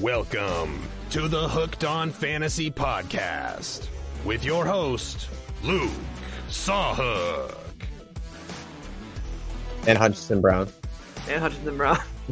Welcome to the Hooked on Fantasy Podcast with your host, Luke Sawhook. And Hutchinson Brown. And Hutchinson Brown.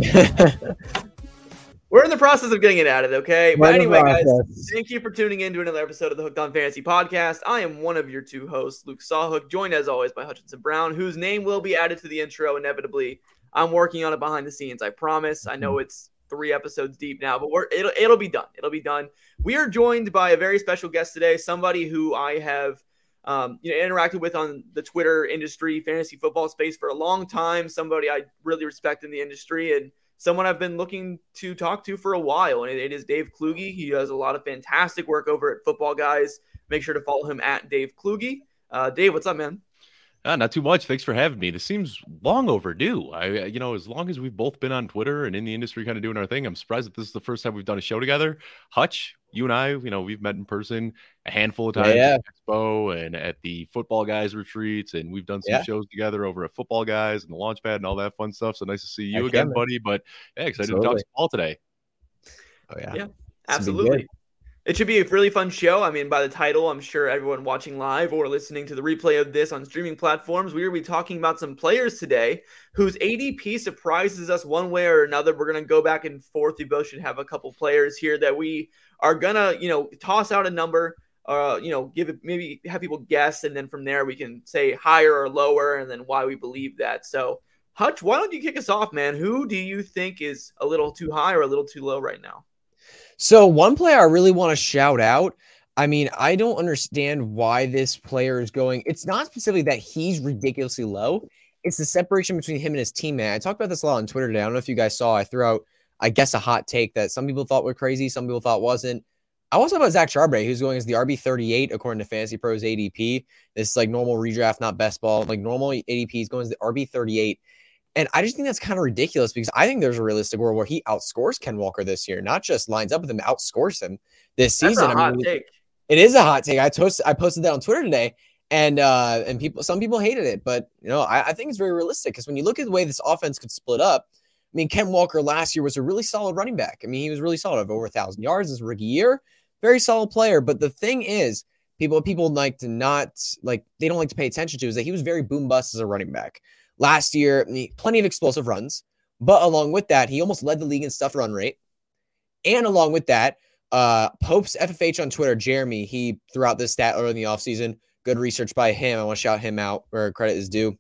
We're in the process of getting it added, okay? But anyway, guys, thank you for tuning in to another episode of the Hooked on Fantasy Podcast. I am one of your two hosts, Luke Sawhook, joined as always by Hutchinson Brown, whose name will be added to the intro inevitably. I'm working on it behind the scenes, I promise. I know mm-hmm. it's three episodes deep now, but we're it'll it'll be done. It'll be done. We are joined by a very special guest today, somebody who I have um, you know interacted with on the Twitter industry, fantasy football space for a long time. Somebody I really respect in the industry and someone I've been looking to talk to for a while, and it, it is Dave Kluge. He does a lot of fantastic work over at Football Guys. Make sure to follow him at Dave Kluge. Uh, Dave, what's up, man? Uh, not too much. Thanks for having me. This seems long overdue. I, you know, as long as we've both been on Twitter and in the industry, kind of doing our thing, I'm surprised that this is the first time we've done a show together. Hutch, you and I, you know, we've met in person a handful of times yeah. at Expo and at the Football Guys retreats, and we've done some Yeah. shows together over at Football Guys and the Launchpad and all that fun stuff. So nice to see you Heck again, yeah, buddy. But yeah, excited to Absolutely. talk ball today. Oh yeah. Yeah, This Absolutely. It should be a really fun show. I mean, by the title, I'm sure everyone watching live or listening to the replay of this on streaming platforms, we will be talking about some players today whose ADP surprises us one way or another. We're going to go back and forth. We both should have a couple players here that we are going to, you know, toss out a number, uh, you know, give it, maybe have people guess. And then from there, we can say higher or lower and then why we believe that. So, Hutch, why don't you kick us off, man? Who do you think is a little too high or a little too low right now? So one player I really want to shout out. I mean, I don't understand why this player is going. It's not specifically that he's ridiculously low. It's the separation between him and his teammate. I talked about this a lot on Twitter today. I don't know if you guys saw. I threw out, I guess, a hot take that some people thought were crazy, some people thought wasn't. I talking about Zach Charbonnet, who's going as the RB 38 according to Fantasy Pros ADP. This is like normal redraft, not best ball. Like normal ADP is going as the RB 38. And I just think that's kind of ridiculous because I think there's a realistic world where he outscores Ken Walker this year, not just lines up with him, outscores him this That's season. I hot mean, take. it is a hot take. I toast, I posted that on Twitter today, and uh, and people, some people hated it, but you know, I, I think it's very realistic because when you look at the way this offense could split up, I mean, Ken Walker last year was a really solid running back. I mean, he was really solid, of over a thousand yards his rookie year, very solid player. But the thing is, people people like to not like they don't like to pay attention to is that he was very boom bust as a running back last year. Plenty of explosive runs, but along with that, he almost led the league in stuff run rate, and along with that. Uh, Pope's FFH on Twitter, Jeremy, he threw out this stat early in the offseason. Good research by him. I want to shout him out where credit is due.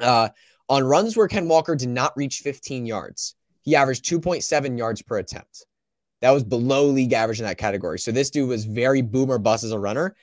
Uh, on runs where Ken Walker did not reach 15 yards, he averaged 2.7 yards per attempt. That was below league average in that category. So this dude was very boomer bust as a runner,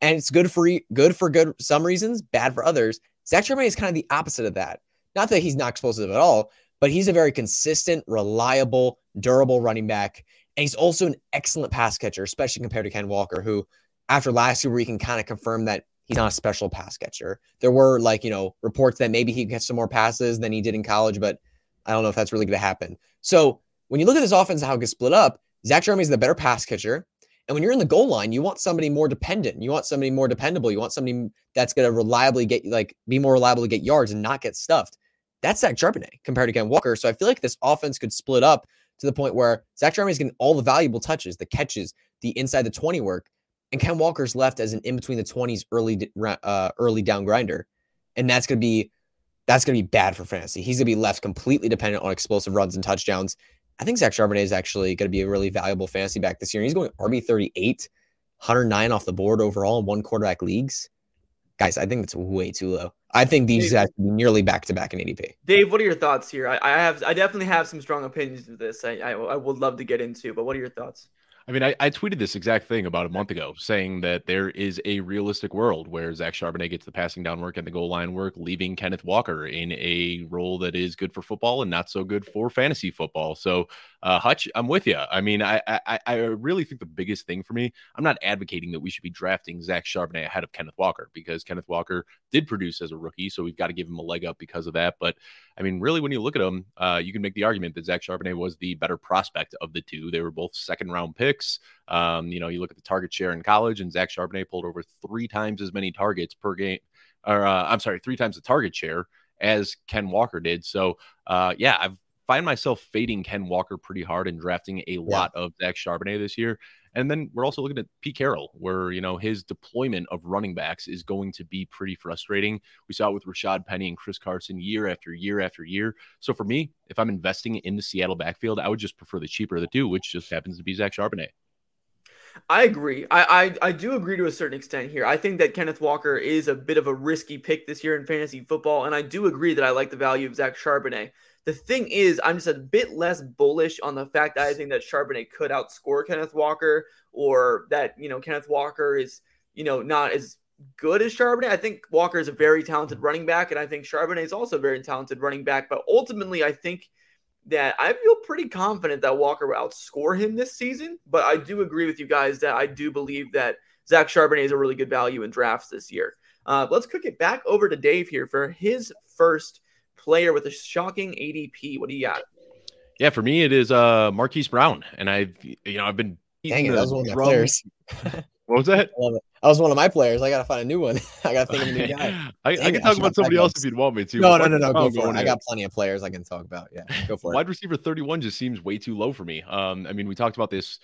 and it's good for good for good some reasons, bad for others. Zach Charbonnet is kind of the opposite of that. Not that he's not explosive at all, but he's a very consistent, reliable, durable running back. And he's also an excellent pass catcher, especially compared to Ken Walker, who after last year, we can kind of confirm that he's not a special pass catcher. There were like, you know, reports that maybe he gets some more passes than he did in college, but I don't know if that's really going to happen. So when you look at this offense how it gets split up, Zach Jeremy is the better pass catcher. And when you're in the goal line, you want somebody more dependent. You want somebody more dependable. You want somebody that's going to reliably get like be more reliable to get yards and not get stuffed. That's Zach Charbonnet compared to Ken Walker. So I feel like this offense could split up to the point where Zach Charbonnet is getting all the valuable touches, the catches, the inside the 20 work, and Ken Walker's left as an in between the 20s early uh, early down grinder. And that's going to be that's going to be bad for fantasy. He's going to be left completely dependent on explosive runs and touchdowns. I think Zach Charbonnet is actually going to be a really valuable fantasy back this year. He's going RB 38, 109 off the board overall in one quarterback leagues. Guys, I think that's way too low. I think these guys should be nearly back to back in ADP. Dave, what are your thoughts here? I, I have, I definitely have some strong opinions of this. I, I, I would love to get into, but what are your thoughts? I mean, I, I tweeted this exact thing about a month ago, saying that there is a realistic world where Zach Charbonnet gets the passing down work and the goal line work, leaving Kenneth Walker in a role that is good for football and not so good for fantasy football. So, uh, Hutch, I'm with you. I mean, I, I I really think the biggest thing for me, I'm not advocating that we should be drafting Zach Charbonnet ahead of Kenneth Walker because Kenneth Walker did produce as a rookie, so we've got to give him a leg up because of that. But I mean, really, when you look at him, uh, you can make the argument that Zach Charbonnet was the better prospect of the two. They were both second round picks. Um, you know, you look at the target share in college, and Zach Charbonnet pulled over three times as many targets per game, or uh, I'm sorry, three times the target share as Ken Walker did. So, uh, yeah, I've find myself fading Ken Walker pretty hard and drafting a lot of Zach Charbonnet this year. And then we're also looking at Pete Carroll, where you know his deployment of running backs is going to be pretty frustrating. We saw it with Rashad Penny and Chris Carson year after year after year. So for me, if I'm investing in the Seattle backfield, I would just prefer the cheaper of the two, which just happens to be Zach Charbonnet. I agree. I, I I do agree to a certain extent here. I think that Kenneth Walker is a bit of a risky pick this year in fantasy football, and I do agree that I like the value of Zach Charbonnet. The thing is, I'm just a bit less bullish on the fact that I think that Charbonnet could outscore Kenneth Walker, or that you know Kenneth Walker is you know not as good as Charbonnet. I think Walker is a very talented running back, and I think Charbonnet is also a very talented running back. But ultimately, I think that I feel pretty confident that Walker will outscore him this season. But I do agree with you guys that I do believe that Zach Charbonnet is a really good value in drafts this year. Uh, let's cook it back over to Dave here for his first player with a shocking ADP. What do you got? Yeah, for me it is uh Marquise Brown, and I've you know I've been dang it, that was one of my players. what was that? I was one of my players. I gotta find a new one. I gotta think of a new guy. I, I, can it, talk I about somebody else if you'd want me to. No, no, no, no. Go for it. I got plenty of players I can talk about. Yeah, go for Wide it. Wide receiver 31 just seems way too low for me. Um, I mean, we talked about this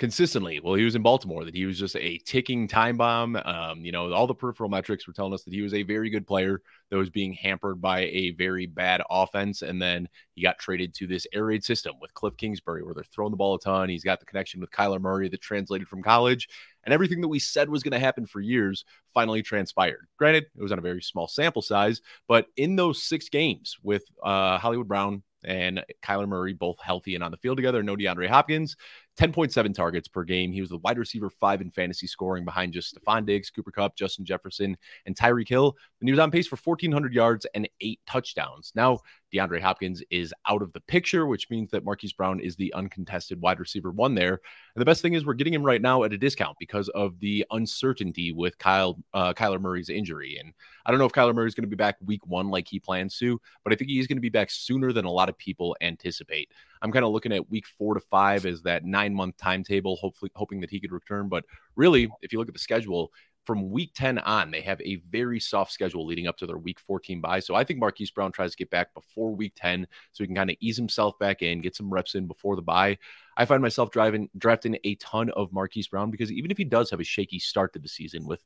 consistently. Well, he was in Baltimore, that he was just a ticking time bomb. Um, you know, all the peripheral metrics were telling us that he was a very good player that was being hampered by a very bad offense. And then he got traded to this air raid system with Cliff Kingsbury, where they're throwing the ball a ton. He's got the connection with Kyler Murray that translated from college. And everything that we said was going to happen for years finally transpired. Granted, it was on a very small sample size, but in those six games with uh, Hollywood Brown, and Kyler Murray both healthy and on the field together. No DeAndre Hopkins. 10.7 targets per game. He was the wide receiver five in fantasy scoring behind just Stefon Diggs, Cooper Kupp, Justin Jefferson, and Tyreek Hill. And he was on pace for 1,400 yards and eight touchdowns. Now, DeAndre Hopkins is out of the picture, which means that Marquise Brown is the uncontested wide receiver one there. And the best thing is we're getting him right now at a discount because of the uncertainty with Kyle uh, Kyler Murray's injury. And I don't know if Kyler Murray is going to be back week one like he plans to, but I think he's going to be back sooner than a lot of people anticipate. I'm kind of looking at week four to five as that nine month timetable, hopefully hoping that he could return. But really, if you look at the schedule, from week 10 on, they have a very soft schedule leading up to their week 14 bye. So I think Marquise Brown tries to get back before week 10 so he can kind of ease himself back in, get some reps in before the bye. I find myself driving drafting a ton of Marquise Brown because even if he does have a shaky start to the season with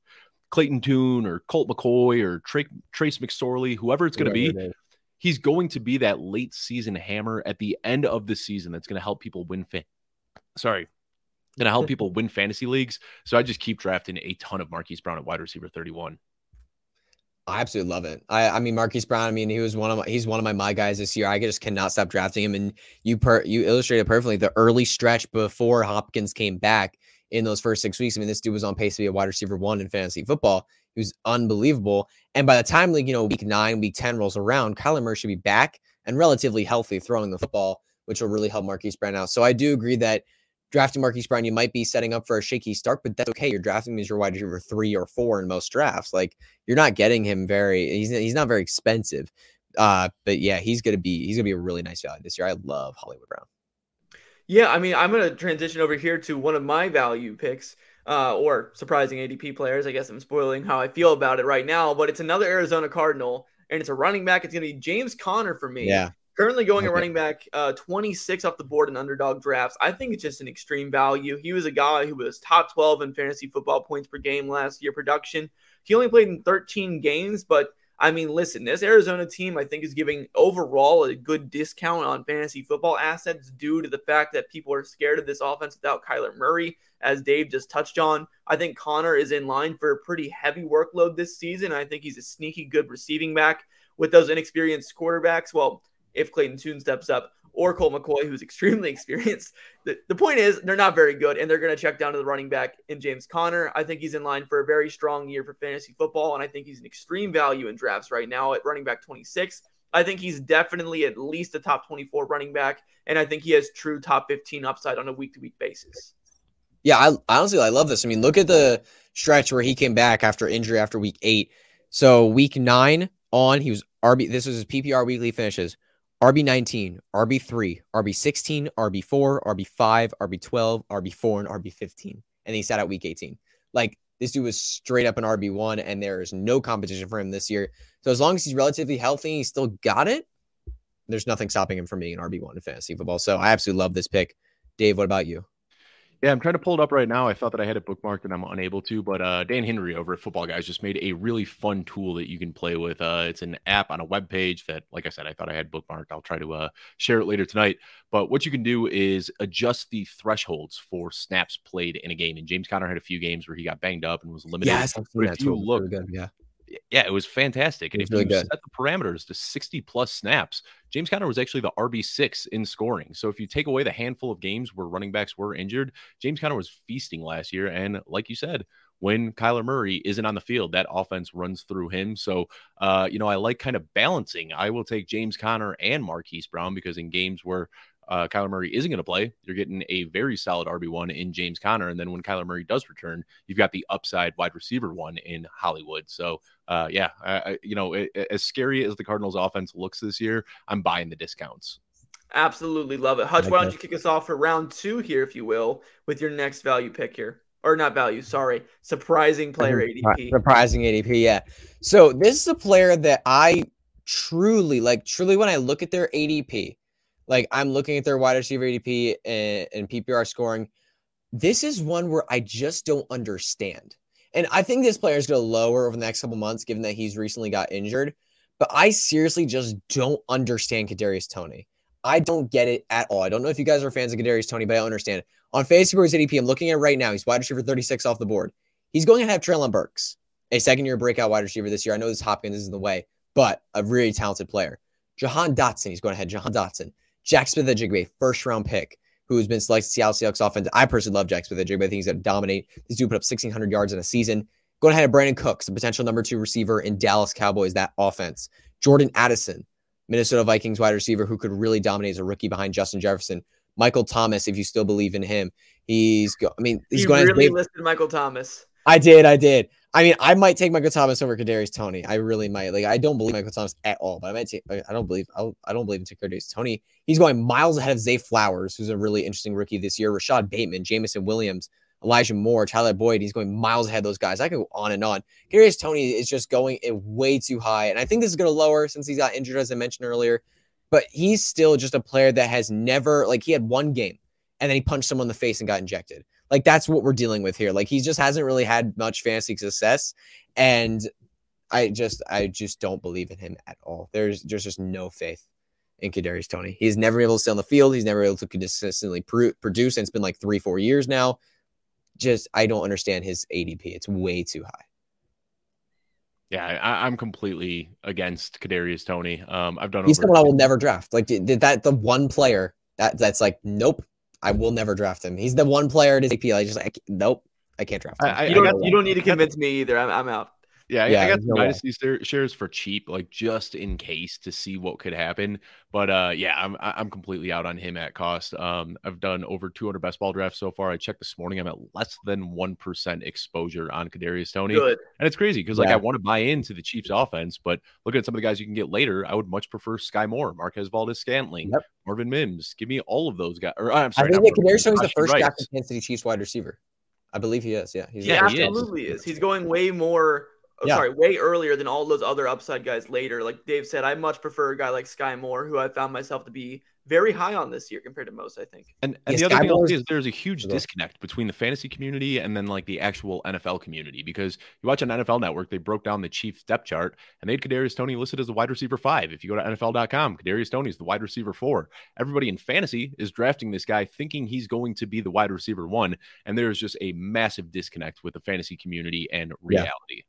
Clayton Tune or Colt McCoy or Trace McSorley, whoever it's going to be, he's going to be that late season hammer at the end of the season that's going to help people win. Fa- Sorry, going to help people win fantasy leagues. So I just keep drafting a ton of Marquise Brown at wide receiver 31. I absolutely love it. I, I mean Marquise Brown. I mean he was one of my, he's one of my my guys this year. I just cannot stop drafting him. And you per you illustrated perfectly the early stretch before Hopkins came back in those first six weeks. I mean this dude was on pace to be a wide receiver one in fantasy football. Was unbelievable. And by the time like you know week nine, week ten rolls around, Kyler Murray should be back and relatively healthy throwing the football, which will really help Marquise Brown out. So I do agree that drafting Marquise Brown, you might be setting up for a shaky start, but that's okay. You're drafting him as your wide receiver three or four in most drafts. Like you're not getting him very. He's he's not very expensive. Uh, but yeah, he's gonna be he's gonna be a really nice value this year. I love Hollywood Brown. Yeah, I mean, I'm gonna transition over here to one of my value picks. Uh, or surprising ADP players. I guess I'm spoiling how I feel about it right now, but it's another Arizona Cardinal, and it's a running back. It's going to be James Conner for me. Yeah. Currently going okay. a running back uh, 26 off the board in underdog drafts. I think it's just an extreme value. He was a guy who was top 12 in fantasy football points per game last year production. He only played in 13 games, but I mean, listen, this Arizona team, I think, is giving overall a good discount on fantasy football assets due to the fact that people are scared of this offense without Kyler Murray, as Dave just touched on. I think Conner is in line for a pretty heavy workload this season. I think he's a sneaky good receiving back with those inexperienced quarterbacks. Well, if Clayton Tune steps up or Colt McCoy, who's extremely experienced. The, the point is, they're not very good, and they're going to check down to the running back in James Conner. I think he's in line for a very strong year for fantasy football, and I think he's an extreme value in drafts right now at running back 26. I think he's definitely at least a top 24 running back, and I think he has true top 15 upside on a week to week basis. Yeah, I honestly I love this. I mean, look at the stretch where he came back after injury after week eight. So week nine on, he was RB. This was his PPR weekly finishes. RB19, RB3, RB16, RB4, RB5, RB12, RB4, and RB15. And he sat out week 18. Like this dude was straight up an RB1, and there is no competition for him this year. So as long as he's relatively healthy, he still got it. there's nothing stopping him from being an RB1 in fantasy football. So I absolutely love this pick. Dave, what about you? Yeah, I'm trying to pull it up right now. I thought that I had it bookmarked and I'm unable to, but uh, Dan Henry over at Football Guys just made a really fun tool that you can play with. Uh, it's an app on a web page that, like I said, I thought I had bookmarked. I'll try to uh, share it later tonight. But what you can do is adjust the thresholds for snaps played in a game. And James Conner had a few games where he got banged up and was limited. Yes, but if you look, yeah yeah, it was fantastic. And if really you good. set the parameters to 60 plus snaps, James Conner was actually the RB6 in scoring. So if you take away the handful of games where running backs were injured, James Conner was feasting last year. And like you said, when Kyler Murray isn't on the field, that offense runs through him. So, uh, you know, I like kind of balancing. I will take James Conner and Marquise Brown because in games where uh, Kyler Murray isn't going to play, you're getting a very solid RB1 in James Conner. And then when Kyler Murray does return, you've got the upside wide receiver one in Hollywood. So, uh, yeah, I, you know, it, as scary as the Cardinals offense looks this year, I'm buying the discounts. Absolutely love it. Hutch, why don't you kick us off for round two here, if you will, with your next value pick here? Or not value, sorry, surprising player ADP. Surprising ADP, yeah. So this is a player that I truly like, truly, when I look at their ADP, like I'm looking at their wide receiver ADP and, and PPR scoring. This is one where I just don't understand. And I think this player is going to lower over the next couple months, given that he's recently got injured. But I seriously just don't understand Kadarius Toney. I don't get it at all. I don't know if you guys are fans of Kadarius Toney, but I understand it. On Fantasy Pros ADP, I'm looking at right now. He's wide receiver 36 off the board. He's going to have Treylon Burks, a second year breakout wide receiver this year. I know this Hopkins is in the way, but a really talented player. Jahan Dotson, he's going to have Jahan Dotson. Jack Smith-Njigba, first round pick, who's been selected Seattle Seahawks offense. I personally love Jack Smith-Njigba. I think he's going to dominate. This dude put up 1,600 yards in a season. Going ahead of Brandin Cooks, the potential number two receiver in Dallas Cowboys, that offense. Jordan Addison, Minnesota Vikings wide receiver who could really dominate as a rookie behind Justin Jefferson. Michael Thomas, if you still believe in him, he's. Go- I mean, he's you going. Really listed Michael Thomas. I did. I did. I mean, I might take Michael Thomas over Kadarius Toney. I really might. Like, I don't believe Michael Thomas at all, but I might take. I don't believe. I'll, I don't believe in Kadarius Toney. He's going miles ahead of Zay Flowers, who's a really interesting rookie this year. Rashod Bateman, Jameson Williams, Elijah Moore, Tyler Boyd. He's going miles ahead of those guys. I could go on and on. Kadarius Toney is just going way too high, and I think this is going to lower since he got injured, as I mentioned earlier. But he's still just a player that has never like he had one game, and then he punched someone in the face and got injected. Like that's what we're dealing with here. Like he just hasn't really had much fantasy success, and I just I just don't believe in him at all. There's there's just no faith in Kadarius Toney. He's never able to stay on the field. He's never able to consistently produce, and it's been like three four years now. Just I don't understand his ADP. It's way too high. Yeah, I, am completely against Kadarius Toney. Um, I've done. He's someone I will never draft. Like that the one player that that's like nope I will never draft him. He's the one player at his AP. I just like nope, I can't draft him. I, I, you, don't, you don't need to convince me either. I'm, I'm out. Yeah, yeah, I got some dynasty no shares for cheap, like just in case to see what could happen. But uh, yeah, I'm I'm completely out on him at cost. Um, I've done over 200 best ball drafts so far. I checked this morning. I'm at less than one percent exposure on Kadarius Toney, Good. and it's crazy because like yeah. I want to buy into the Chiefs' offense, but looking at some of the guys you can get later, I would much prefer Sky Moore, Marquez Valdes-Scantling, yep. Marvin Mims. Give me all of those guys. Or I'm sorry, I think Kadarius Toney's the first Kansas City Chiefs wide receiver. I believe he is. Yeah, he's yeah, absolutely is. is. He's going way more Uh, yeah. sorry, way earlier than all those other upside guys later. Like Dave said, I much prefer a guy like Sky Moore, who I found myself to be very high on this year compared to most, I think. And, and yeah, the other thing I'll is there's a huge disconnect between the fantasy community and then like the actual NFL community because you watch on NFL Network, they broke down the Chiefs depth chart and they had Kadarius Toney listed as a wide receiver five. If you go to NFL.com, Kadarius Toney is the wide receiver four. Everybody in fantasy is drafting this guy thinking he's going to be the wide receiver one, and there's just a massive disconnect with the fantasy community and reality. Yeah.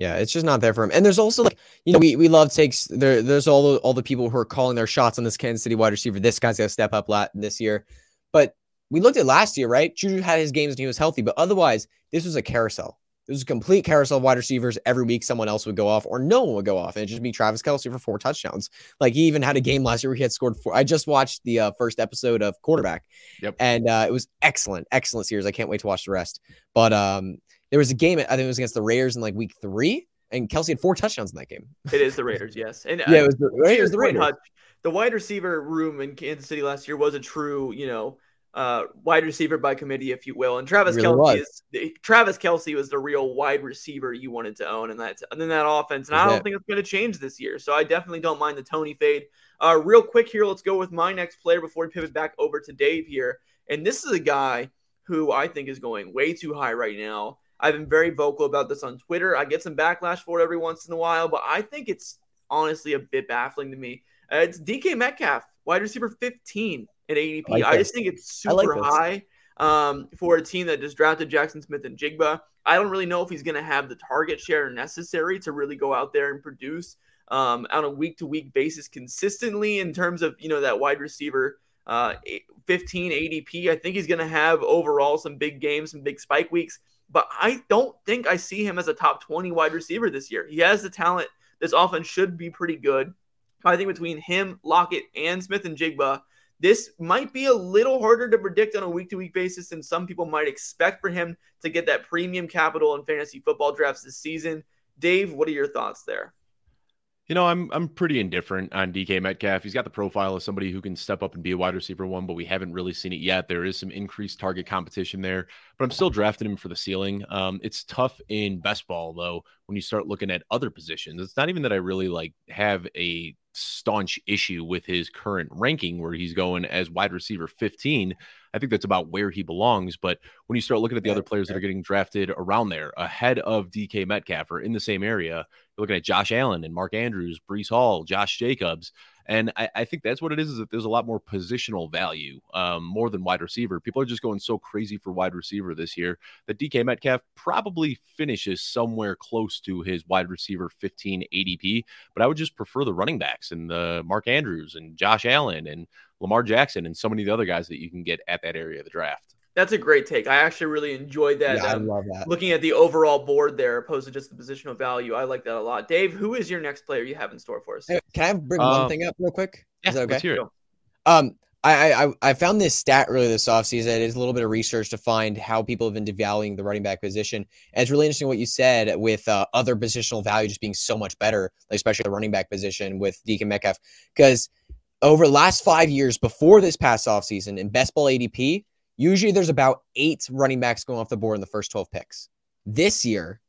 Yeah, it's just not there for him. And there's also like, you know, we, we love takes there. There's all the, all the people who are calling their shots on this Kansas City wide receiver. This guy's got to step up lat this year. But we looked at last year, right? Juju had his games and he was healthy, but otherwise, this was a carousel. It was a complete carousel of wide receivers. Every week, someone else would go off, or no one would go off, and it just be Travis Kelce for four touchdowns. Like he even had a game last year where he had scored four. I just watched the uh, first episode of Quarterback, yep. and uh, it was excellent, excellent series. I can't wait to watch the rest. But um, there was a game, I think it was against the Raiders in like week three, and Kelce had four touchdowns in that game. It is the Raiders, yes. And yeah, uh, it was the, right, it was the Raiders. the wide receiver room in Kansas City last year was a true, you know, uh, wide receiver by committee, if you will. And Travis really Kelce is Travis Kelce was the real wide receiver you wanted to own in that in that offense. And I don't think it's going to change this year. So I definitely don't mind the Toney fade. Uh, real quick here, let's go with my next player before we pivot back over to Dave here. And this is a guy who I think is going way too high right now. I've been very vocal about this on Twitter. I get some backlash for it every once in a while, but I think it's honestly a bit baffling to me. Uh, it's DK Metcalf, wide receiver 15 at ADP. I, like I just think it's super like high um, for a team that just drafted Jackson Smith-Njigba. I don't really know if he's going to have the target share necessary to really go out there and produce um, on a week to week basis consistently in terms of you know that wide receiver uh, 15 ADP. I think he's going to have overall some big games, some big spike weeks, but I don't think I see him as a top 20 wide receiver this year. He has the talent. This offense should be pretty good. I think between him, Lockett, and Smith-Njigba, this might be a little harder to predict on a week to week basis than some people might expect for him to get that premium capital in fantasy football drafts this season. Dave, what are your thoughts there? You know, I'm I'm pretty indifferent on DK Metcalf. He's got the profile of somebody who can step up and be a wide receiver one, but we haven't really seen it yet. There is some increased target competition there, but I'm still drafting him for the ceiling. Um, it's tough in best ball though when you start looking at other positions. It's not even that I really like have a staunch issue with his current ranking where he's going as wide receiver 15. I think that's about where he belongs. But when you start looking at the other players that are getting drafted around there, ahead of DK Metcalf or in the same area, you're looking at Josh Allen and Mark Andrews, Breece Hall, Josh Jacobs. And I, I, think that's what it is, is that there's a lot more positional value, um, more than wide receiver. People are just going so crazy for wide receiver this year that DK Metcalf probably finishes somewhere close to his wide receiver 15 ADP. But I would just prefer the running backs and the Mark Andrews and Josh Allen and Lamar Jackson and so many of the other guys that you can get at that area of the draft. That's a great take. I actually really enjoyed that. Yeah, um, I love that. Looking at the overall board there, opposed to just the positional value, I like that a lot. Dave, who is your next player you have in store for us? Hey, can I bring one um, thing up real quick? Is yeah, okay? Um, I, I I found this stat earlier this offseason. It is a little bit of research to find how people have been devaluing the running back position. And it's really interesting what you said with uh, other positional value just being so much better, especially the running back position with DK Metcalf. Because over the last five years before this past offseason in best ball ADP, Usually there's about eight running backs going off the board in the first 12 picks. This year,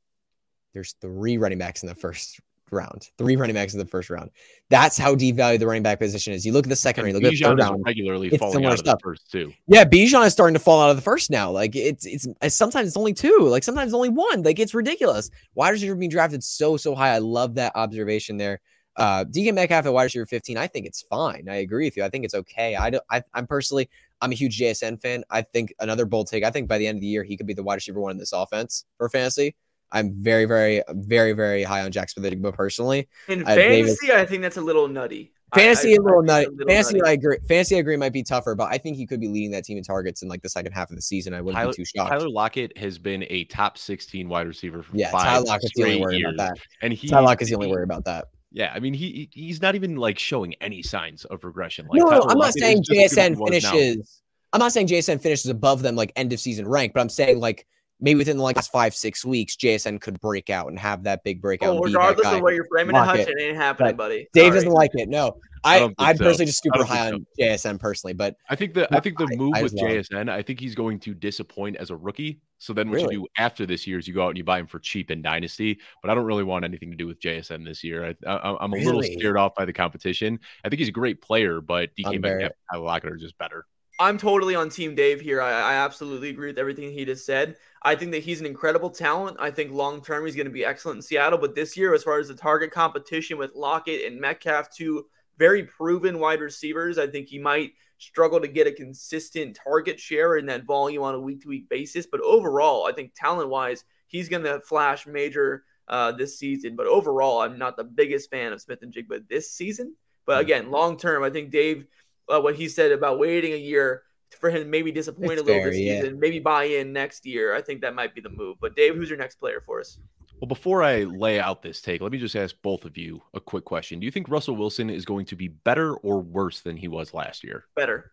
there's three running backs in the first round. Three running backs in the first round. That's how devalued the running back position is. You look at the second round, look at the third round. Regularly falling out of stuff. the first two. Yeah, Bijan is starting to fall out of the first now. Like it's it's sometimes it's only two. Like sometimes it's only one. Like it's ridiculous. Wide receiver being drafted so so high. I love that observation there. Uh, DK Metcalf at wide receiver 15, I think it's fine. I agree with you. I think it's okay. I don't. I, I'm personally, I'm a huge JSN fan. I think another bold take. I think by the end of the year, he could be the wide receiver one in this offense for fantasy. I'm very, very, very, very high on Jack Smith, personally. In uh, fantasy, David, I think that's a little nutty. Fantasy I, a little nutty. A little fantasy, nutty. I agree. Fantasy, I agree, might be tougher, but I think he could be leading that team in targets in like the second half of the season. I wouldn't Tyler, be too shocked. Tyler Lockett has been a top 16 wide receiver for yeah, five Tyler Lockett's the only worry years. about that. And he, Tyler Lockett's the only worry about that. Yeah, I mean he he's not even like showing any signs of regression. Like, no, no I'm not saying JSN finishes. I'm not saying JSN finishes above them like end of season rank, but I'm saying like maybe within the like last five six weeks, JSN could break out and have that big breakout. Oh, regardless of where you're framing it, Hutch, it ain't happening, buddy. Dave Sorry. doesn't like it. No, I, I am so. personally just super high so. on JSN personally, but I think the I think the move I, with well. JSN, I think he's going to disappoint as a rookie. So then what really? you do after this year is you go out and you buy him for cheap in Dynasty. But I don't really want anything to do with JSN this year. I, am a really? little scared off by the competition. I think he's a great player, but DK Metcalf, Tyler Lockett are just better. I'm totally on Team Dave here. I, I, absolutely agree with everything he just said. I think that he's an incredible talent. I think long term he's going to be excellent in Seattle. But this year, as far as the target competition with Lockett and Metcalf, two very proven wide receivers, I think he might struggle to get a consistent target share in that volume on a week to week basis. But overall, I think talent wise, he's going to flash major uh, this season. But overall, I'm not the biggest fan of Smith-Njigba this season. But hmm. again, long term, I think Dave uh, what he said about waiting a year for him maybe disappoint it's a little fair, this season, maybe buy in next year. I think that might be the move. But Dave, who's your next player for us? Well, before I lay out this take, let me just ask both of you a quick question. Do you think Russell Wilson is going to be better or worse than he was last year? Better.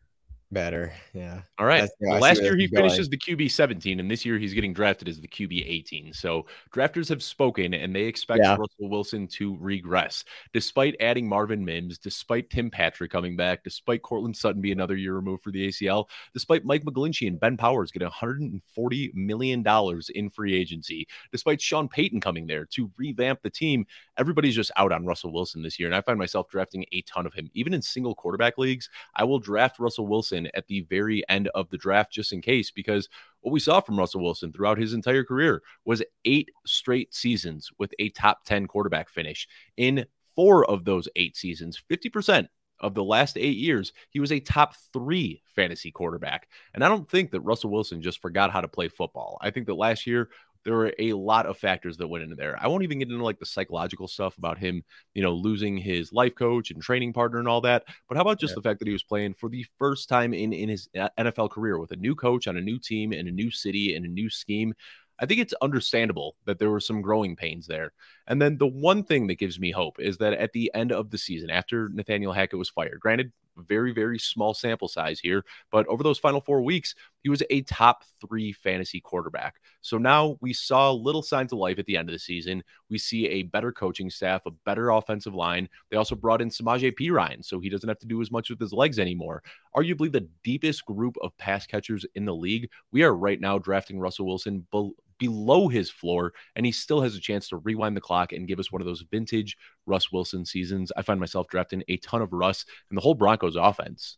Better. Yeah. All right. Well, last year he finishes the QB 17, and this year he's getting drafted as the QB 18. So drafters have spoken, and they expect yeah. Russell Wilson to regress, despite adding Marvin Mims, despite Tim Patrick coming back, despite Courtland Sutton being another year removed for the ACL, despite Mike McGlinchey and Ben Powers getting 140 million dollars in free agency, despite Sean Payton coming there to revamp the team. Everybody's just out on Russell Wilson this year, and I find myself drafting a ton of him, even in single quarterback leagues. I will draft Russell Wilson Wilson at the very end of the draft, just in case, because what we saw from Russell Wilson throughout his entire career was eight straight seasons with a top 10 quarterback finish. In four of those eight seasons, 50% of the last eight years, he was a top three fantasy quarterback. And I don't think that Russell Wilson just forgot how to play football. I think that last year there were a lot of factors that went into there. I won't even get into like the psychological stuff about him, you know, losing his life coach and training partner and all that. But how about just yeah. the fact that he was playing for the first time in in his uh, NFL career with a new coach on a new team in a new city and a new scheme? I think it's understandable that there were some growing pains there. And then the one thing that gives me hope is that at the end of the season, after Nathaniel Hackett was fired, granted, very, very small sample size here. But over those final four weeks, he was a top three fantasy quarterback. So now we saw little signs of life at the end of the season. We see a better coaching staff, a better offensive line. They also brought in Samaje Perine, so he doesn't have to do as much with his legs anymore. Arguably the deepest group of pass catchers in the league. We are right now drafting Russell Wilson below his floor, and he still has a chance to rewind the clock and give us one of those vintage Russ Wilson seasons. I find myself drafting a ton of Russ and the whole Broncos offense.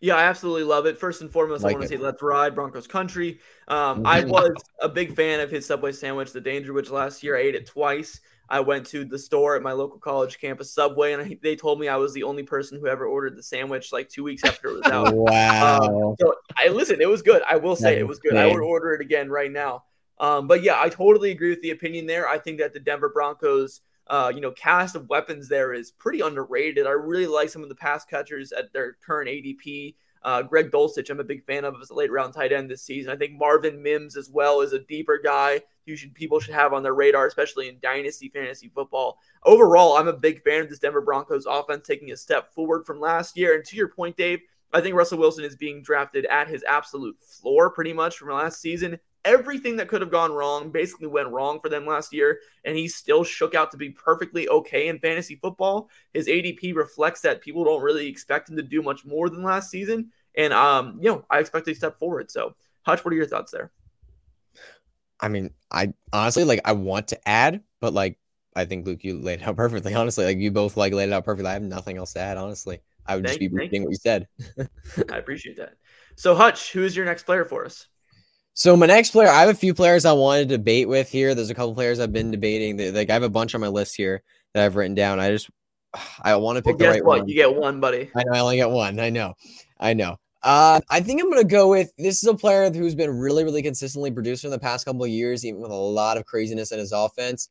Yeah, I absolutely love it. First and foremost, like I want to say let's ride Broncos country. Um, I was a big fan of his Subway sandwich, the Dangerwich, last year. I ate it twice. I went to the store at my local college campus Subway, and they told me I was the only person who ever ordered the sandwich like two weeks after it was out. wow! Um, so I listen, it was good. I will say it was good. I would order it again right now. Um, but yeah, I totally agree with the opinion there. I think that the Denver Broncos, uh, you know, cast of weapons there is pretty underrated. I really like some of the pass catchers at their current ADP. Uh, Greg Dulcich, I'm a big fan of as a late round tight end this season. I think Marvin Mims as well is a deeper guy you should people should have on their radar, especially in dynasty fantasy football. Overall, I'm a big fan of this Denver Broncos offense taking a step forward from last year. And to your point, Dave, I think Russell Wilson is being drafted at his absolute floor pretty much from last season everything that could have gone wrong basically went wrong for them last year, and he still shook out to be perfectly okay in fantasy football. His ADP reflects that people don't really expect him to do much more than last season, and um, you know, I expect a step forward. So, Hutch, what are your thoughts there? I mean, I honestly like I want to add, but like I think Luke, you laid it out perfectly. Honestly, like you both like laid it out perfectly. I have nothing else to add. Honestly, I would thank, just be repeating what you said. I appreciate that. So, Hutch, who is your next player for us? So my next player, I have a few players I want to debate with here. There's a couple players I've been debating. Like I have a bunch on my list here that I've written down. I just I want to pick well, the right what? one. You get one, buddy. I know I only get one. I know. I know. Uh, I think I'm gonna go with this is a player who's been really, really consistently producing in the past couple of years, even with a lot of craziness in his offense.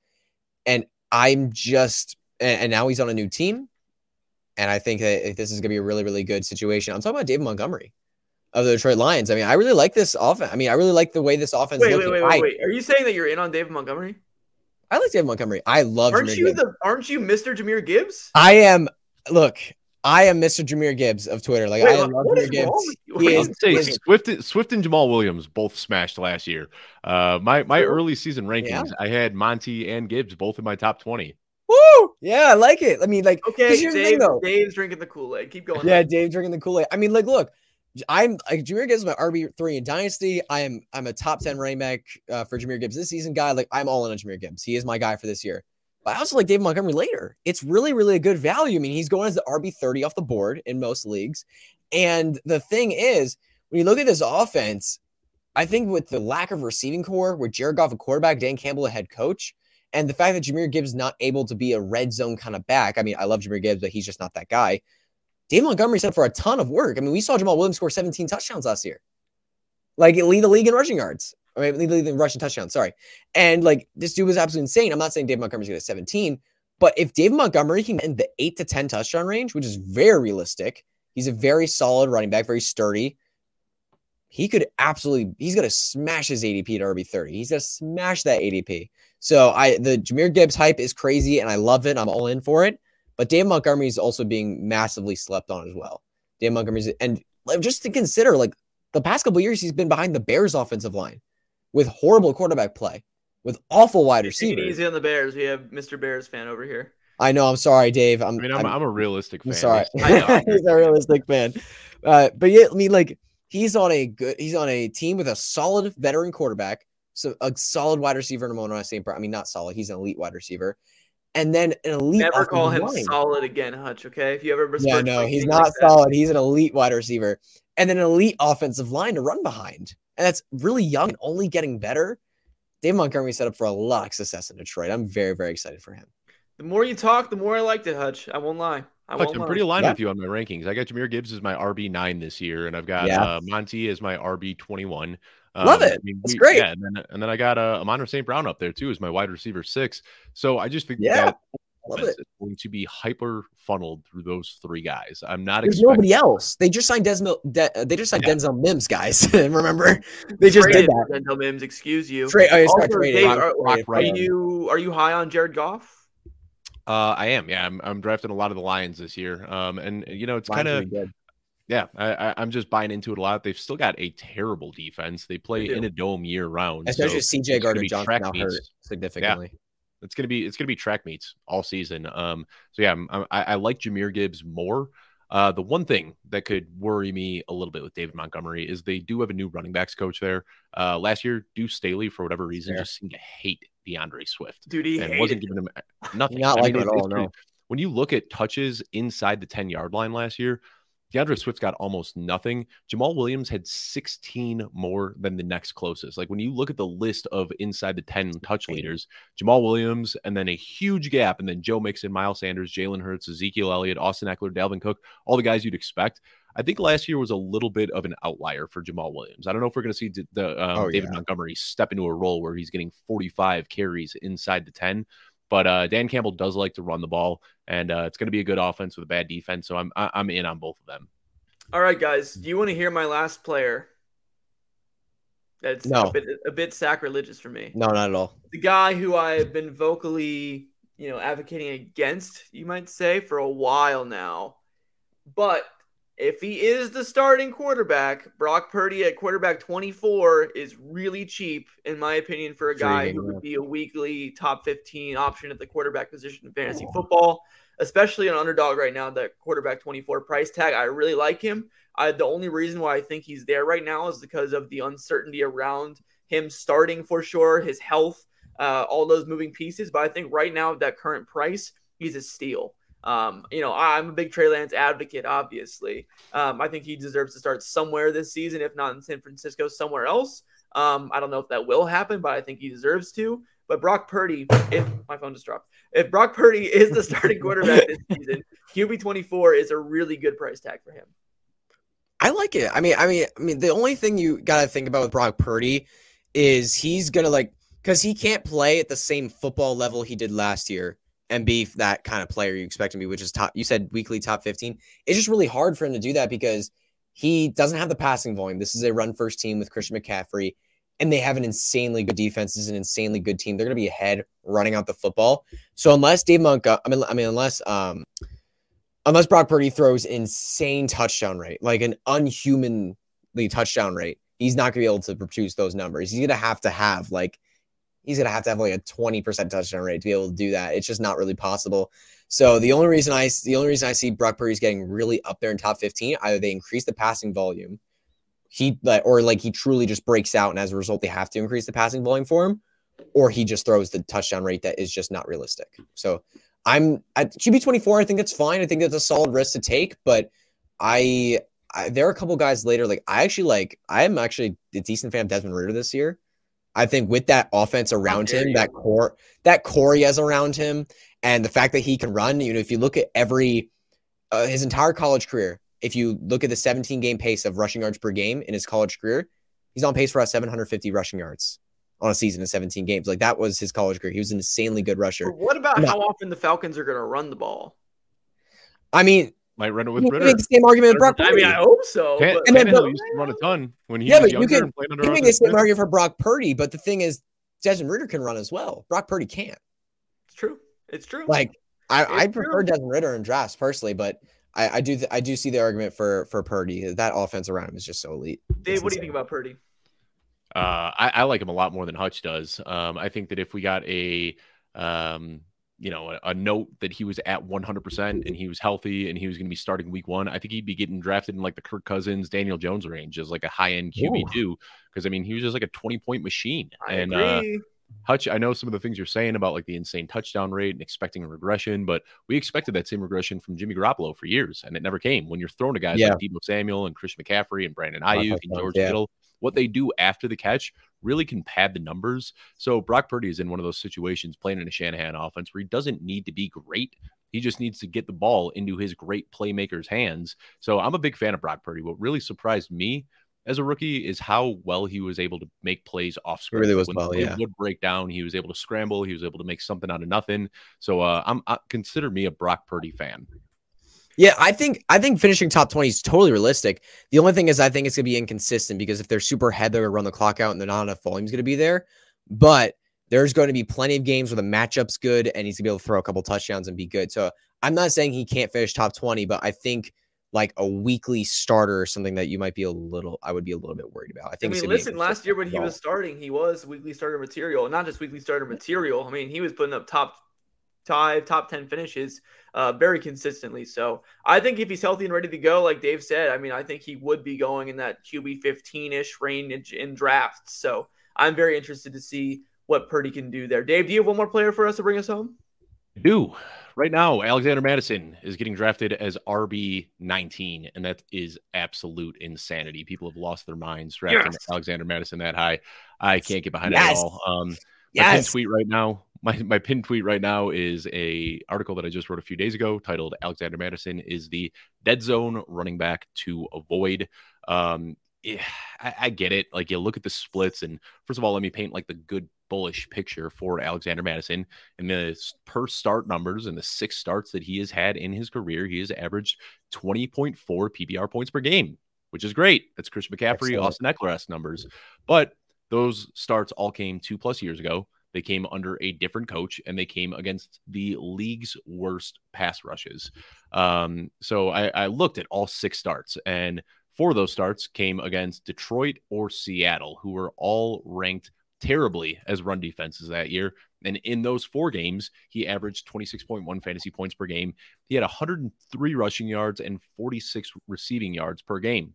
And I'm just and, and now he's on a new team. And I think that this is gonna be a really, really good situation. I'm talking about David Montgomery of the Detroit Lions. I mean, I really like this offense. I mean, I really like the way this offense. Wait, wait, wait, wait, wait. Are you saying that you're in on David Montgomery? I like David Montgomery. I love. Aren't Jahmyr you Gibbs. the? Aren't you Mr. Jahmyr Gibbs? I am. Look, I am Mr. Jahmyr Gibbs of Twitter. Like wait, I love Jahmyr Gibbs. He is, say, Swift, Swift and Jamaal Williams both smashed last year. Uh, my my early season rankings, yeah. I had Monty and Gibbs both in my top twenty. Woo! Yeah, I like it. I mean, like, okay, Dave, thing, Dave's drinking the Kool Aid. Keep going. Yeah, Dave drinking the Kool Aid. I mean, like, look, I'm like Jahmyr Gibbs is my RB three in Dynasty. I am I'm a top ten running back uh, for Jahmyr Gibbs this season. Guy like I'm all in on Jahmyr Gibbs. He is my guy for this year. But I also like David Montgomery later. It's really really a good value. I mean, he's going as the RB thirty off the board in most leagues. And the thing is, when you look at this offense, I think with the lack of receiving core, with Jared Goff a quarterback, Dan Campbell a head coach, and the fact that Jahmyr Gibbs not able to be a red zone kind of back. I mean, I love Jahmyr Gibbs, but he's just not that guy. Dave Montgomery up for a ton of work. I mean, we saw Jamaal Williams score 17 touchdowns last year. Like lead the league in rushing yards. I mean, lead the league in rushing touchdowns. Sorry. And like this dude was absolutely insane. I'm not saying Dave Montgomery's going to get 17, but if Dave Montgomery can get in the eight to 10 touchdown range, which is very realistic, he's a very solid running back, very sturdy. He could absolutely, he's going to smash his ADP to RB30. He's going to smash that ADP. So I, the Jahmyr Gibbs hype is crazy and I love it. I'm all in for it. But Dave Montgomery is also being massively slept on as well. Dave Montgomery's and just to consider, like the past couple years, he's been behind the Bears' offensive line with horrible quarterback play, with awful wide receivers. Easy on the Bears. We have Mr. Bears fan over here. I know. I'm sorry, Dave. I'm, I mean, I'm, I'm, I'm a realistic fan. I'm sorry. he's a realistic fan. Uh, but yeah, I mean, like he's on a good. He's on a team with a solid veteran quarterback, so a solid wide receiver in Amon St. I mean, not solid. He's an elite wide receiver, and then an elite. Never call him line. solid again, Hutch. Okay, if you ever. Yeah, no, he's not like solid. He's an elite wide receiver, and then an elite offensive line to run behind, and that's really young, and only getting better. Dave Montgomery set up for a lot of success in Detroit. I'm very, very excited for him. The more you talk, the more I liked it, Hutch. I won't lie. I Hutch, I'm pretty aligned yeah. with you on my rankings. I got Jahmyr Gibbs as my RB nine this year, and I've got yeah. uh, Monty as my RB twenty one. Um, Love it. I mean, That's we, great. Yeah, and then, and then I got uh, Amon St. Brown up there too as my wide receiver six. So I just think yeah. that Love it. going to be hyper funneled through those three guys. I'm not. There's nobody else. They just signed Desmond. De- they just signed yeah. Denzel Mims, guys. Remember, they just traded did that. Denzel Mims. Excuse you. Trade. Oh, also, Dave, are, are, you are you high on Jared Goff? Uh, I am. Yeah, I'm, I'm drafting a lot of the Lions this year. Um, and you know, it's kind of yeah, I, am just buying into it a lot. They've still got a terrible defense. They play they in a dome year round. Especially so CJ Gardner Johnson now hurt significantly. Yeah. It's gonna be it's gonna be track meets all season. Um, so yeah, I, I like Jahmyr Gibbs more. Uh, the one thing that could worry me a little bit with David Montgomery is they do have a new running backs coach there. Uh, last year, Deuce Staley, for whatever reason, yeah. just seemed to hate D'Andre Swift. Dude, he and wasn't giving him nothing. Not I like mean, him at all. No. When you look at touches inside the 10 yard line last year, D'Andre Swift got almost nothing. Jamaal Williams had 16 more than the next closest. Like when you look at the list of inside the 10 touch leaders, Jamaal Williams, and then a huge gap, and then Joe Mixon, Miles Sanders, Jalen Hurts, Ezekiel Elliott, Austin Ekeler, Dalvin Cook, all the guys you'd expect. I think last year was a little bit of an outlier for Jamaal Williams. I don't know if we're going to see the um, oh, David yeah. Montgomery step into a role where he's getting 45 carries inside the 10. But uh, Dan Campbell does like to run the ball, and uh, it's going to be a good offense with a bad defense. So I'm I'm in on both of them. All right, guys. Do you want to hear my last player? That's no. a, bit, a bit sacrilegious for me. No, not at all. The guy who I have been vocally, you know, advocating against, you might say, for a while now. But if he is the starting quarterback, Brock Purdy at quarterback 24 is really cheap, in my opinion, for a guy who would be a weekly top 15 option at the quarterback position in fantasy oh. football, especially an underdog right now, that quarterback 24 price tag. I really like him. I, the only reason why I think he's there right now is because of the uncertainty around him starting for sure, his health, uh, all those moving pieces. But I think right now, at that current price, he's a steal. Um, you know, I'm a big Trey Lance advocate, obviously. Um, I think he deserves to start somewhere this season, if not in San Francisco, somewhere else. Um, I don't know if that will happen, but I think he deserves to. But Brock Purdy, if my phone just dropped, if Brock Purdy is the starting quarterback this season, QB 24 is a really good price tag for him. I like it. I mean, I mean, I mean, the only thing you got to think about with Brock Purdy is he's gonna like because he can't play at the same football level he did last year and be that kind of player you expect him to be, which is top. You said weekly top 15. It's just really hard for him to do that because he doesn't have the passing volume. This is a run first team with Christian McCaffrey, and they have an insanely good defense. This is an insanely good team. They're going to be ahead running out the football. So unless Dave Monk, I mean, I mean, unless um, unless Brock Purdy throws insane touchdown rate, like an unhumanly touchdown rate, he's not going to be able to produce those numbers. He's going to have to have like he's gonna have to have like a 20% touchdown rate to be able to do that. It's just not really possible. So the only reason I the only reason I see Brock Purdy's getting really up there in top 15, either they increase the passing volume, he or like he truly just breaks out, and as a result, they have to increase the passing volume for him, or he just throws the touchdown rate that is just not realistic. So I'm at QB 24. I think it's fine. I think that's a solid risk to take, but I, I there are a couple guys later. Like I actually like I'm actually a decent fan of Desmond Ridder this year. I think with that offense around him, you. that core, that core he has around him, and the fact that he can run, you know, if you look at every uh, his entire college career, if you look at the 17 game pace of rushing yards per game in his college career, he's on pace for about 750 rushing yards on a season in 17 games. Like that was his college career. He was an insanely good rusher. But what about how often the Falcons are going to run the ball? I mean, might run it with Ridder. Make the same argument Brock Purdy. I mean, I hope so. Tan- but, and then Tannehill used to run a ton when he yeah, was younger you can, and played under you make the same argument for Brock Purdy, but the thing is, Desmond Ridder can run as well. Brock Purdy can't. It's true. It's true. Like I, I prefer true. Desmond Ridder in drafts personally, but I, I do th- I do see the argument for for Purdy. That offense around him is just so elite. Dave, it's what insane. do you think about Purdy? Uh, I, I, like him a lot more than Hutch does. Um, I think that if we got a um, you know, a, a, note that he was at 100% and he was healthy and he was going to be starting week one, I think he'd be getting drafted in like the Kirk Cousins, Daniel Jones range as like a high end QB2. Because I mean, he was just like a 20 point machine. I and uh, Hutch, I know some of the things you're saying about like the insane touchdown rate and expecting a regression, but we expected that same regression from Jimmy Garoppolo for years and it never came. When you're throwing to guys yeah. like Deebo Samuel and Christian McCaffrey and Brandon Aiyuk and George yeah. Kittle, what they do after the catch really can pad the numbers. So Brock Purdy is in one of those situations playing in a Shanahan offense where he doesn't need to be great. He just needs to get the ball into his great playmakers' hands. So I'm a big fan of Brock Purdy. What really surprised me as a rookie is how well he was able to make plays off screen. Really was when well, yeah. Would break down. He was able to scramble. He was able to make something out of nothing. So uh, I'm I consider me a Brock Purdy fan. Yeah, I think I think finishing top 20 is totally realistic. The only thing is I think it's gonna be inconsistent because if they're super ahead, they're gonna run the clock out and they're not enough volume's gonna be there. But there's going to be plenty of games where the matchup's good and he's gonna be able to throw a couple touchdowns and be good. So I'm not saying he can't finish top 20, but I think like a weekly starter or something that you might be a little I would be a little bit worried about. I think I mean listen, last year when he was starting, he was weekly starter material, not just weekly starter material. I mean, he was putting up top five, top 10 finishes uh, very consistently. So I think if he's healthy and ready to go, like Dave said, I mean, I think he would be going in that QB 15 ish range in drafts. So I'm very interested to see what Purdy can do there. Dave, do you have one more player for us to bring us home? I do. Right now, Alexander Mattison is getting drafted as RB 19, and that is absolute insanity. People have lost their minds drafting yes. Alexander Mattison that high. I can't get behind yes. it at all. Um, yes. pin tweet right now my my pin tweet right now is a article that I just wrote a few days ago titled Alexander Mattison is the dead zone running back to avoid. Um, yeah, I, I, get it. Like you look at the splits, and first of all, let me paint like the good bullish picture for Alexander Mattison. and the per start numbers and the six starts that he has had in his career. He has averaged 20.4 PPR points per game, which is great. That's Chris McCaffrey, Excellent. Austin Ekeler numbers. But those starts all came two plus years ago. They came under a different coach and they came against the league's worst pass rushes. Um, so I, I looked at all six starts, and four of those starts came against Detroit or Seattle, who were all ranked terribly as run defenses that year. And in those four games, he averaged 26.1 fantasy points per game. He had 103 rushing yards and 46 receiving yards per game.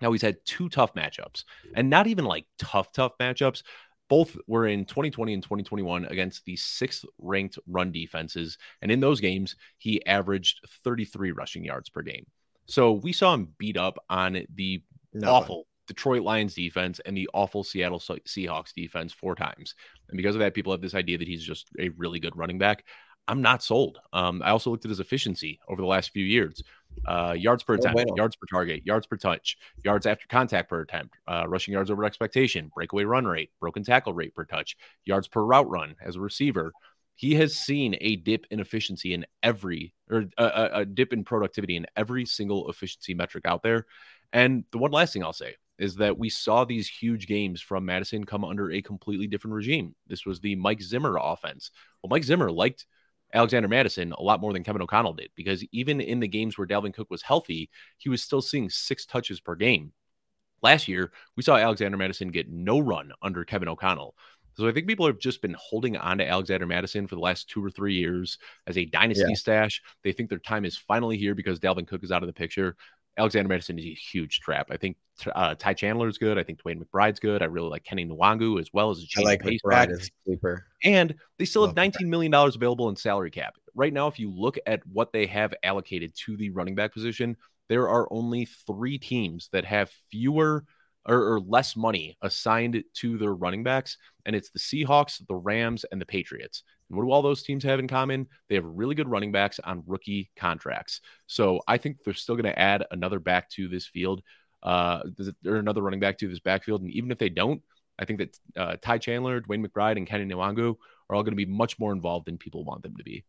Now he's had two tough matchups, and not even like tough, tough matchups, both were in 2020 and 2021 against the sixth ranked run defenses. And in those games, he averaged 33 rushing yards per game. So we saw him beat up on the no. awful Detroit Lions defense and the awful Seattle Seahawks defense four times. And because of that, people have this idea that he's just a really good running back. I'm not sold. Um, I also looked at his efficiency over the last few years. Uh, yards per attempt, oh, yards per target, yards per touch, yards after contact per attempt, uh, rushing yards over expectation, breakaway run rate, broken tackle rate per touch, yards per route run as a receiver. He has seen a dip in efficiency in every, or a, a dip in productivity in every single efficiency metric out there. And the one last thing I'll say is that we saw these huge games from Mattison come under a completely different regime. This was the Mike Zimmer offense. Well, Mike Zimmer liked Alexander Mattison a lot more than Kevin O'Connell did because even in the games where Dalvin Cook was healthy, he was still seeing six touches per game. Last year, we saw Alexander Mattison get no run under Kevin O'Connell. So I think people have just been holding on to Alexander Mattison for the last two or three years as a dynasty yeah. stash. They think their time is finally here because Dalvin Cook is out of the picture. Alexander Mattison is a huge trap. I think uh, Ty Chandler is good. I think DeWayne McBride's good. I really like Kene Nwangwu as well as a James like Pace back. Sleeper. And they still have $19 million available in salary cap. Right now, if you look at what they have allocated to the running back position, there are only three teams that have fewer or, or less money assigned to their running backs, and it's the Seahawks, the Rams, and the Patriots. And what do all those teams have in common? They have really good running backs on rookie contracts. So I think they're still going to add another back to this field, uh, or another running back to this backfield. And even if they don't, I think that uh, Ty Chandler, DeWayne McBride, and Kene Nwangwu are all going to be much more involved than people want them to be.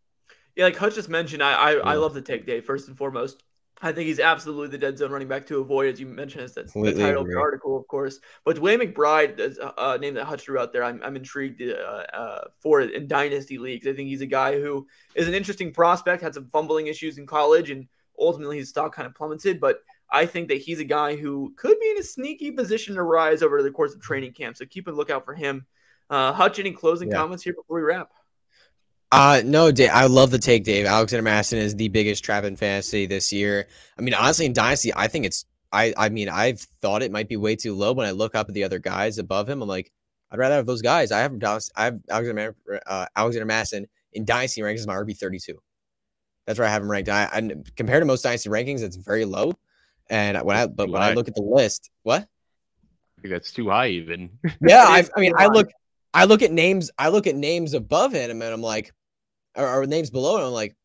Yeah, like Hutch just mentioned, I I, yeah. I love the take day first and foremost. I think he's absolutely the dead zone running back to avoid, as you mentioned, as the, the title of the article, of course. But DeWayne McBride is a, name that Hutch threw out there. I'm, I'm intrigued uh, uh, for it in dynasty leagues. I think he's a guy who is an interesting prospect, had some fumbling issues in college, and ultimately his stock kind of plummeted. But I think that he's a guy who could be in a sneaky position to rise over the course of training camp. So keep a lookout for him. Uh, Hutch, any closing yeah. comments here before we wrap? Uh no, Dave. I love the take, Dave. Alexander Mattison is the biggest trap in fantasy this year. I mean, honestly, in Dynasty, I think it's I I mean, I've thought it might be way too low. When I look up at the other guys above him, I'm like, I'd rather have those guys. I have I have Alexander uh, Alexander Mattison in Dynasty rankings my RB 32. That's where I have him ranked. I, I compared to most Dynasty rankings, it's very low. And when I but when I look at the list, what? I think that's too high, even. Yeah, I, I mean, I look, I look at names, I look at names above him, and I'm like, or, or names below, and I'm like,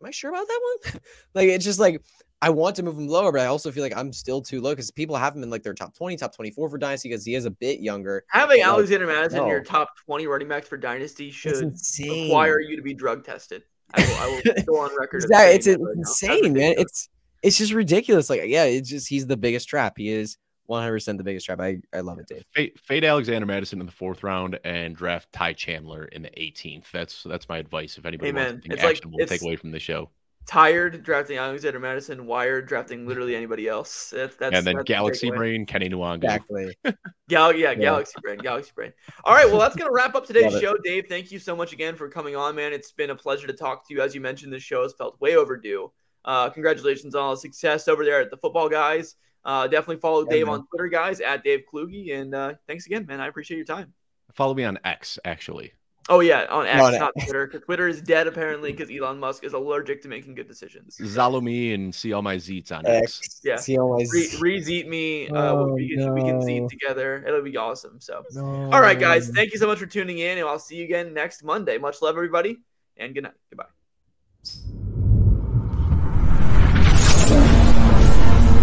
am I sure about that one? like, it's just like I want to move him lower, but I also feel like I'm still too low because people have him in like their top 20, top 24 for Dynasty because he is a bit younger. Having like, Alexander Mattison in your top 20 running backs for Dynasty should require you to be drug tested. I will, I will go on record. exactly. It's, it's insane, man. It's it's just ridiculous. Like, yeah, it's just he's the biggest trap. He is 100% the biggest trap. I, I love it, Dave. Fade, fade Alexander Mattison in the fourth round and draft Ty Chandler in the 18th. That's that's my advice. If anybody hey, wants anything actionable like, to take away from the show tired drafting Alexander Mattison, wired drafting literally anybody else. That's, that's and then that's Galaxy Brain, Kene Nwangwu. Exactly. Gal- yeah, yeah, Galaxy Brain, Galaxy Brain. All right, well, that's gonna wrap up today's show. Dave, thank you so much again for coming on, man. It's been a pleasure to talk to you. As you mentioned, this show has felt way overdue. Uh, congratulations on all the success over there at the Football Guys. Uh, definitely follow yeah, Dave man. on Twitter, guys, at Dave Kluge. And uh, thanks again, man. I appreciate your time. Follow me on X, actually. Oh yeah, on X, not, not Twitter. Twitter is dead apparently because Elon Musk is allergic to making good decisions. Follow me and see all my zeets on X. X. Yeah, see all my re zeet me. Uh, oh, we, can, no. we can zeet together. It'll be awesome. So, no. all right, guys, thank you so much for tuning in, and I'll see you again next Monday. Much love, everybody, and good night. Goodbye.